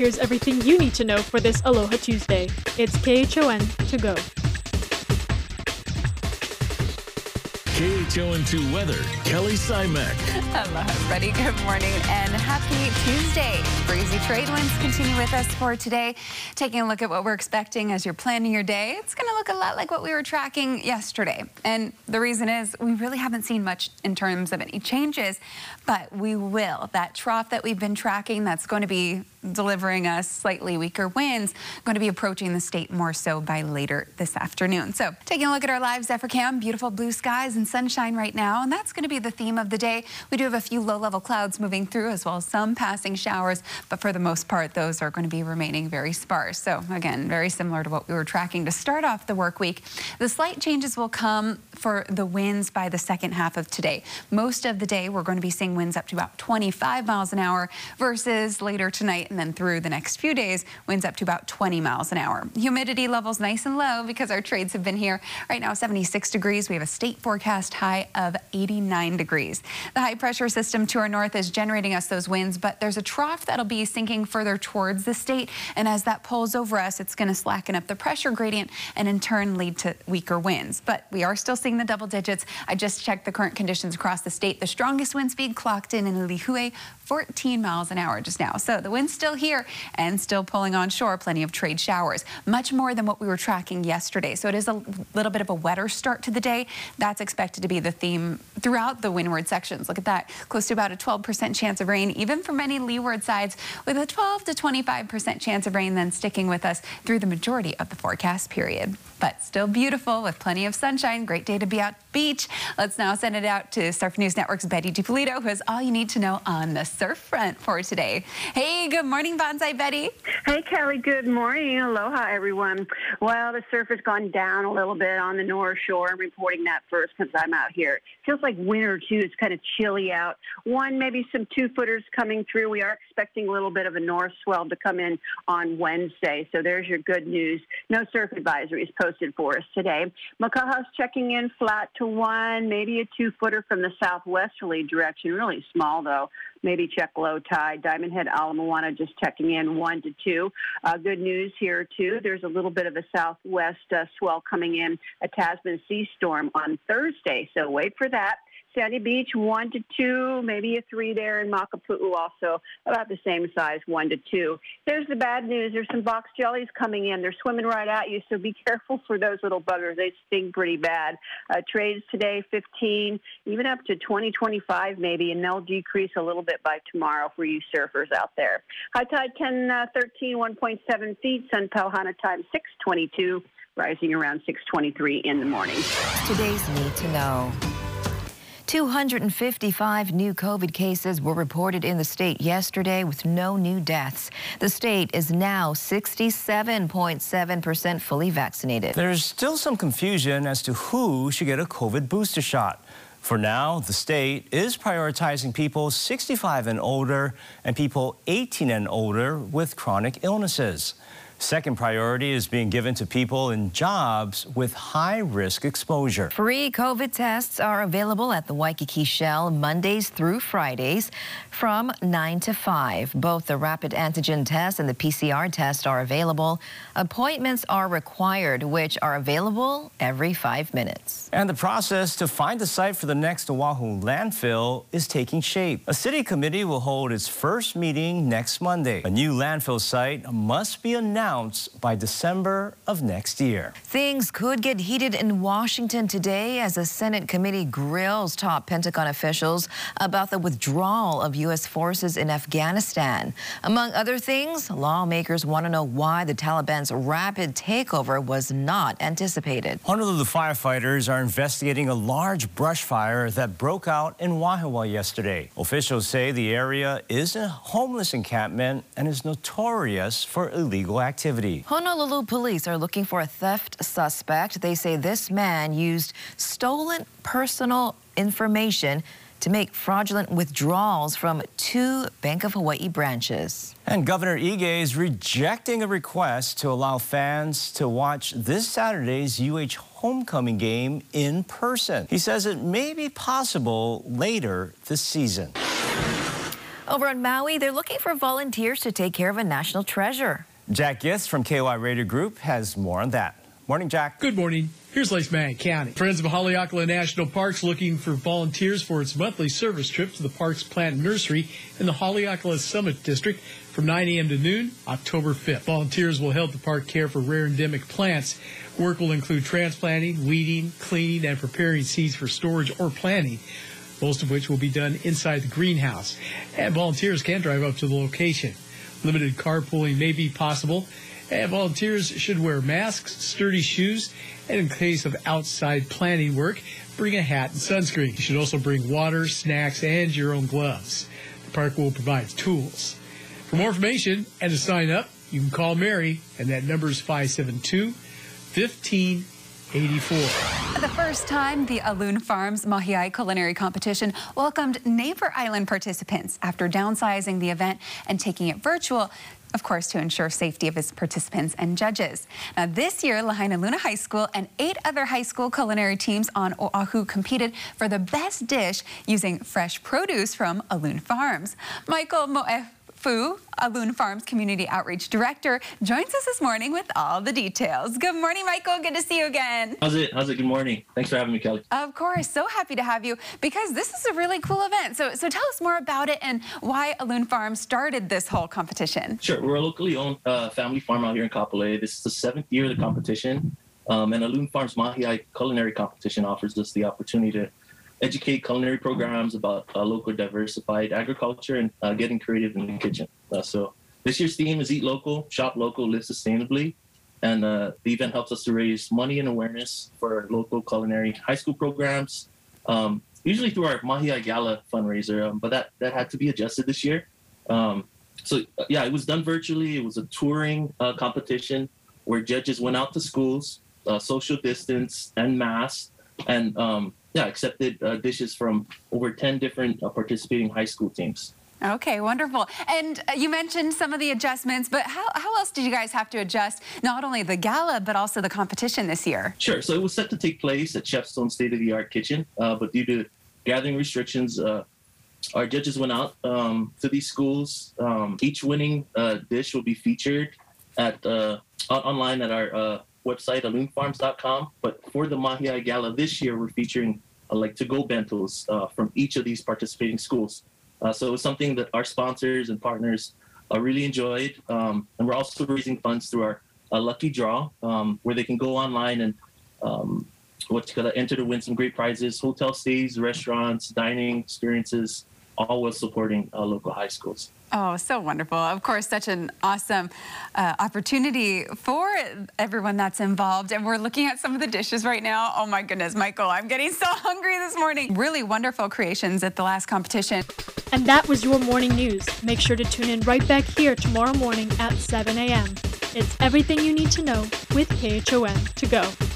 Here's everything you need to know for this Aloha Tuesday. It's KHON to go. KHON2 Weather, Kelly Simek. Hello, everybody. Good morning and happy Tuesday. Breezy trade winds continue with us for today. Taking a look at what we're expecting as you're planning your day, it's going to look a lot like what we were tracking yesterday. And the reason is we really haven't seen much in terms of any changes, but we will. That trough that we've been tracking that's going to be delivering us slightly weaker winds going to be approaching the state more so by later this afternoon. So taking a look at our live Zephyr cam, beautiful blue skies and sunshine right now, and that's going to be the theme of the day. We do have a few low-level clouds moving through as well as some passing showers, but for the most part, those are going to be remaining very sparse. So again, very similar to what we were tracking to start off the work week. The slight changes will come for the winds by the second half of today. Most of the day, we're going to be seeing winds up to about 25 miles an hour versus later tonight and then through the next few days, winds up to about 20 miles an hour. Humidity levels nice and low because our trades have been here. Right now, 76 degrees. We have a state forecast high of 89 degrees. The high pressure system to our north is generating us those winds, but there's a trough that'll be sinking further towards the state. And as that pulls over us, it's going to slacken up the pressure gradient and in turn lead to weaker winds. But we are still seeing the double digits. I just checked the current conditions across the state. The strongest wind speed clocked in in Lihue, 14 miles an hour just now. So the wind's still here and still pulling on shore. Plenty of trade showers, much more than what we were tracking yesterday. So it is a little bit of a wetter start to the day. That's expected to be the theme throughout the windward sections. Look at that, close to about a 12% chance of rain, even for many leeward sides, with a 12 to 25% chance of rain then sticking with us through the majority of the forecast period. But still beautiful with plenty of sunshine. Great day to be out beach. Let's now send it out to Surf News Network's Betty DiPolito, who has all you need to know on the surf front for today. Hey, good Banzai Betty. Hey, Kelly. Good morning. Aloha, everyone. Well, the surf has gone down a little bit on the North Shore. I'm reporting that first because I'm out here. It feels like winter, too. It's kind of chilly out. One, maybe some two footers coming through. We are expecting a little bit of a north swell to come in on Wednesday. So there's your good news. No surf advisories posted for us today. Makaha's checking in flat to one, maybe a two footer from the southwesterly direction. Really small, though maybe check low tide. Diamond Head, Ala Moana just checking in one to two. Uh, good news here, too. There's a little bit of a southwest uh, swell coming in, a Tasman sea storm on Thursday. So wait for that. Sandy Beach, one to two, maybe a three there, and Makapu'u also about the same size, one to two. There's the bad news. There's some box jellies coming in. They're swimming right at you, so be careful for those little buggers. They sting pretty bad. Uh, trades today, 15, even up to 20, 25 maybe, and they'll decrease a little bit by tomorrow for you surfers out there. High tide 10, uh, 13, 1.7 feet. Sun Pauhana time 622, rising around 623 in the morning. Today's Need to Know. 255 new COVID cases were reported in the state yesterday with no new deaths. The state is now 67.7% fully vaccinated. There's still some confusion as to who should get a COVID booster shot. For now, the state is prioritizing people 65 and older and people 18 and older with chronic illnesses. Second priority is being given to people in jobs with high risk exposure. Free COVID tests are available at the Waikiki Shell Mondays through Fridays from 9 to 5. Both the rapid antigen test and the PCR test are available. Appointments are required, which are available every five minutes. And the process to find the site for the next Oahu landfill is taking shape. A city committee will hold its first meeting next Monday. A new landfill site must be announced by December of next year. Things could get heated in Washington today as a Senate committee grills top Pentagon officials about the withdrawal of U.S. forces in Afghanistan. Among other things, lawmakers want to know why the Taliban's rapid takeover was not anticipated. Honolulu firefighters are investigating a large brush fire that broke out in Wahiawa yesterday. Officials say the area is a homeless encampment and is notorious for illegal activity activity. Honolulu police are looking for a theft suspect. They say this man used stolen personal information to make fraudulent withdrawals from two Bank of Hawaii branches. And Governor Ige is rejecting a request to allow fans to watch this Saturday's UH homecoming game in person. He says it may be possible later this season. Over on Maui, they're looking for volunteers to take care of a national treasure. Jack Gist from KOI Radio Group has more on that. Morning, Jack. Good morning. Here's Lake County. Friends of Haleakala National Parks looking for volunteers for its monthly service trip to the park's plant nursery in the Haleakala Summit District from 9 a.m. to noon, October 5th. Volunteers will help the park care for rare endemic plants. Work will include transplanting, weeding, cleaning, and preparing seeds for storage or planting most of which will be done inside the greenhouse. And volunteers can drive up to the location. Limited carpooling may be possible. And volunteers should wear masks, sturdy shoes, and in case of outside planting work, bring a hat and sunscreen. You should also bring water, snacks, and your own gloves. The park will provide tools. For more information and to sign up, you can call Mary, and that number is 572 1584. The first time the Aloun Farms Mahiai Culinary Competition welcomed Neighbor Island participants after downsizing the event and taking it virtual of course, to ensure safety of its participants and judges. Now, this year, Lahainaluna High School and eight other high school culinary teams on Oahu competed for the best dish using fresh produce from Aloun Farms. Michael Moef Fu, Aloun Farms Community Outreach Director, joins us this morning with all the details. Good morning, Michael. Good to see you again. How's it? How's it? Good morning. Thanks for having me, Kelly. Of course. So happy to have you because this is a really cool event. So, so tell us more about it and why Aloun Farms started this whole competition. Sure. We're a locally owned uh, family farm out here in Kapolei. This is the seventh year of the competition. Um, and Aloun Farms Mahiai Culinary Competition offers us the opportunity to educate culinary programs about uh, local diversified agriculture and uh, getting creative in the kitchen. Uh, so this year's theme is Eat Local, Shop Local, Live Sustainably. And uh, the event helps us to raise money and awareness for local culinary high school programs, um, usually through our Mahiai Gala fundraiser, um, but that, that had to be adjusted this year. Um, so uh, yeah, it was done virtually. It was a touring uh, competition where judges went out to schools, social distance and mask, and um, yeah, accepted uh, dishes from over 10 different uh, participating high school teams. Okay, wonderful. And uh, you mentioned some of the adjustments, but how, how else did you guys have to adjust not only the gala, but also the competition this year? Sure. So it was set to take place at Chef Stone State of the Art Kitchen, uh, but due to gathering restrictions, uh, our judges went out um, to these schools. Um, each winning uh, dish will be featured at online at our website, alounfarms.com. But for the Mahiai Gala this year, we're featuring uh, like to-go bentos uh, from each of these participating schools. Uh, so it's something that our sponsors and partners uh, really enjoyed. Um, and we're also raising funds through our uh, lucky draw, um, where they can go online and um, what's gonna enter to win some great prizes, hotel stays, restaurants, dining experiences, all while supporting uh, local high schools. Oh, so wonderful. Of course, such an awesome uh, opportunity for everyone that's involved. And we're looking at some of the dishes right now. Oh my goodness, Michael, I'm getting so hungry this morning. Really wonderful creations at the last competition. And that was your morning news. Make sure to tune in right back here tomorrow morning at 7 a.m. It's everything you need to know with KHON to go.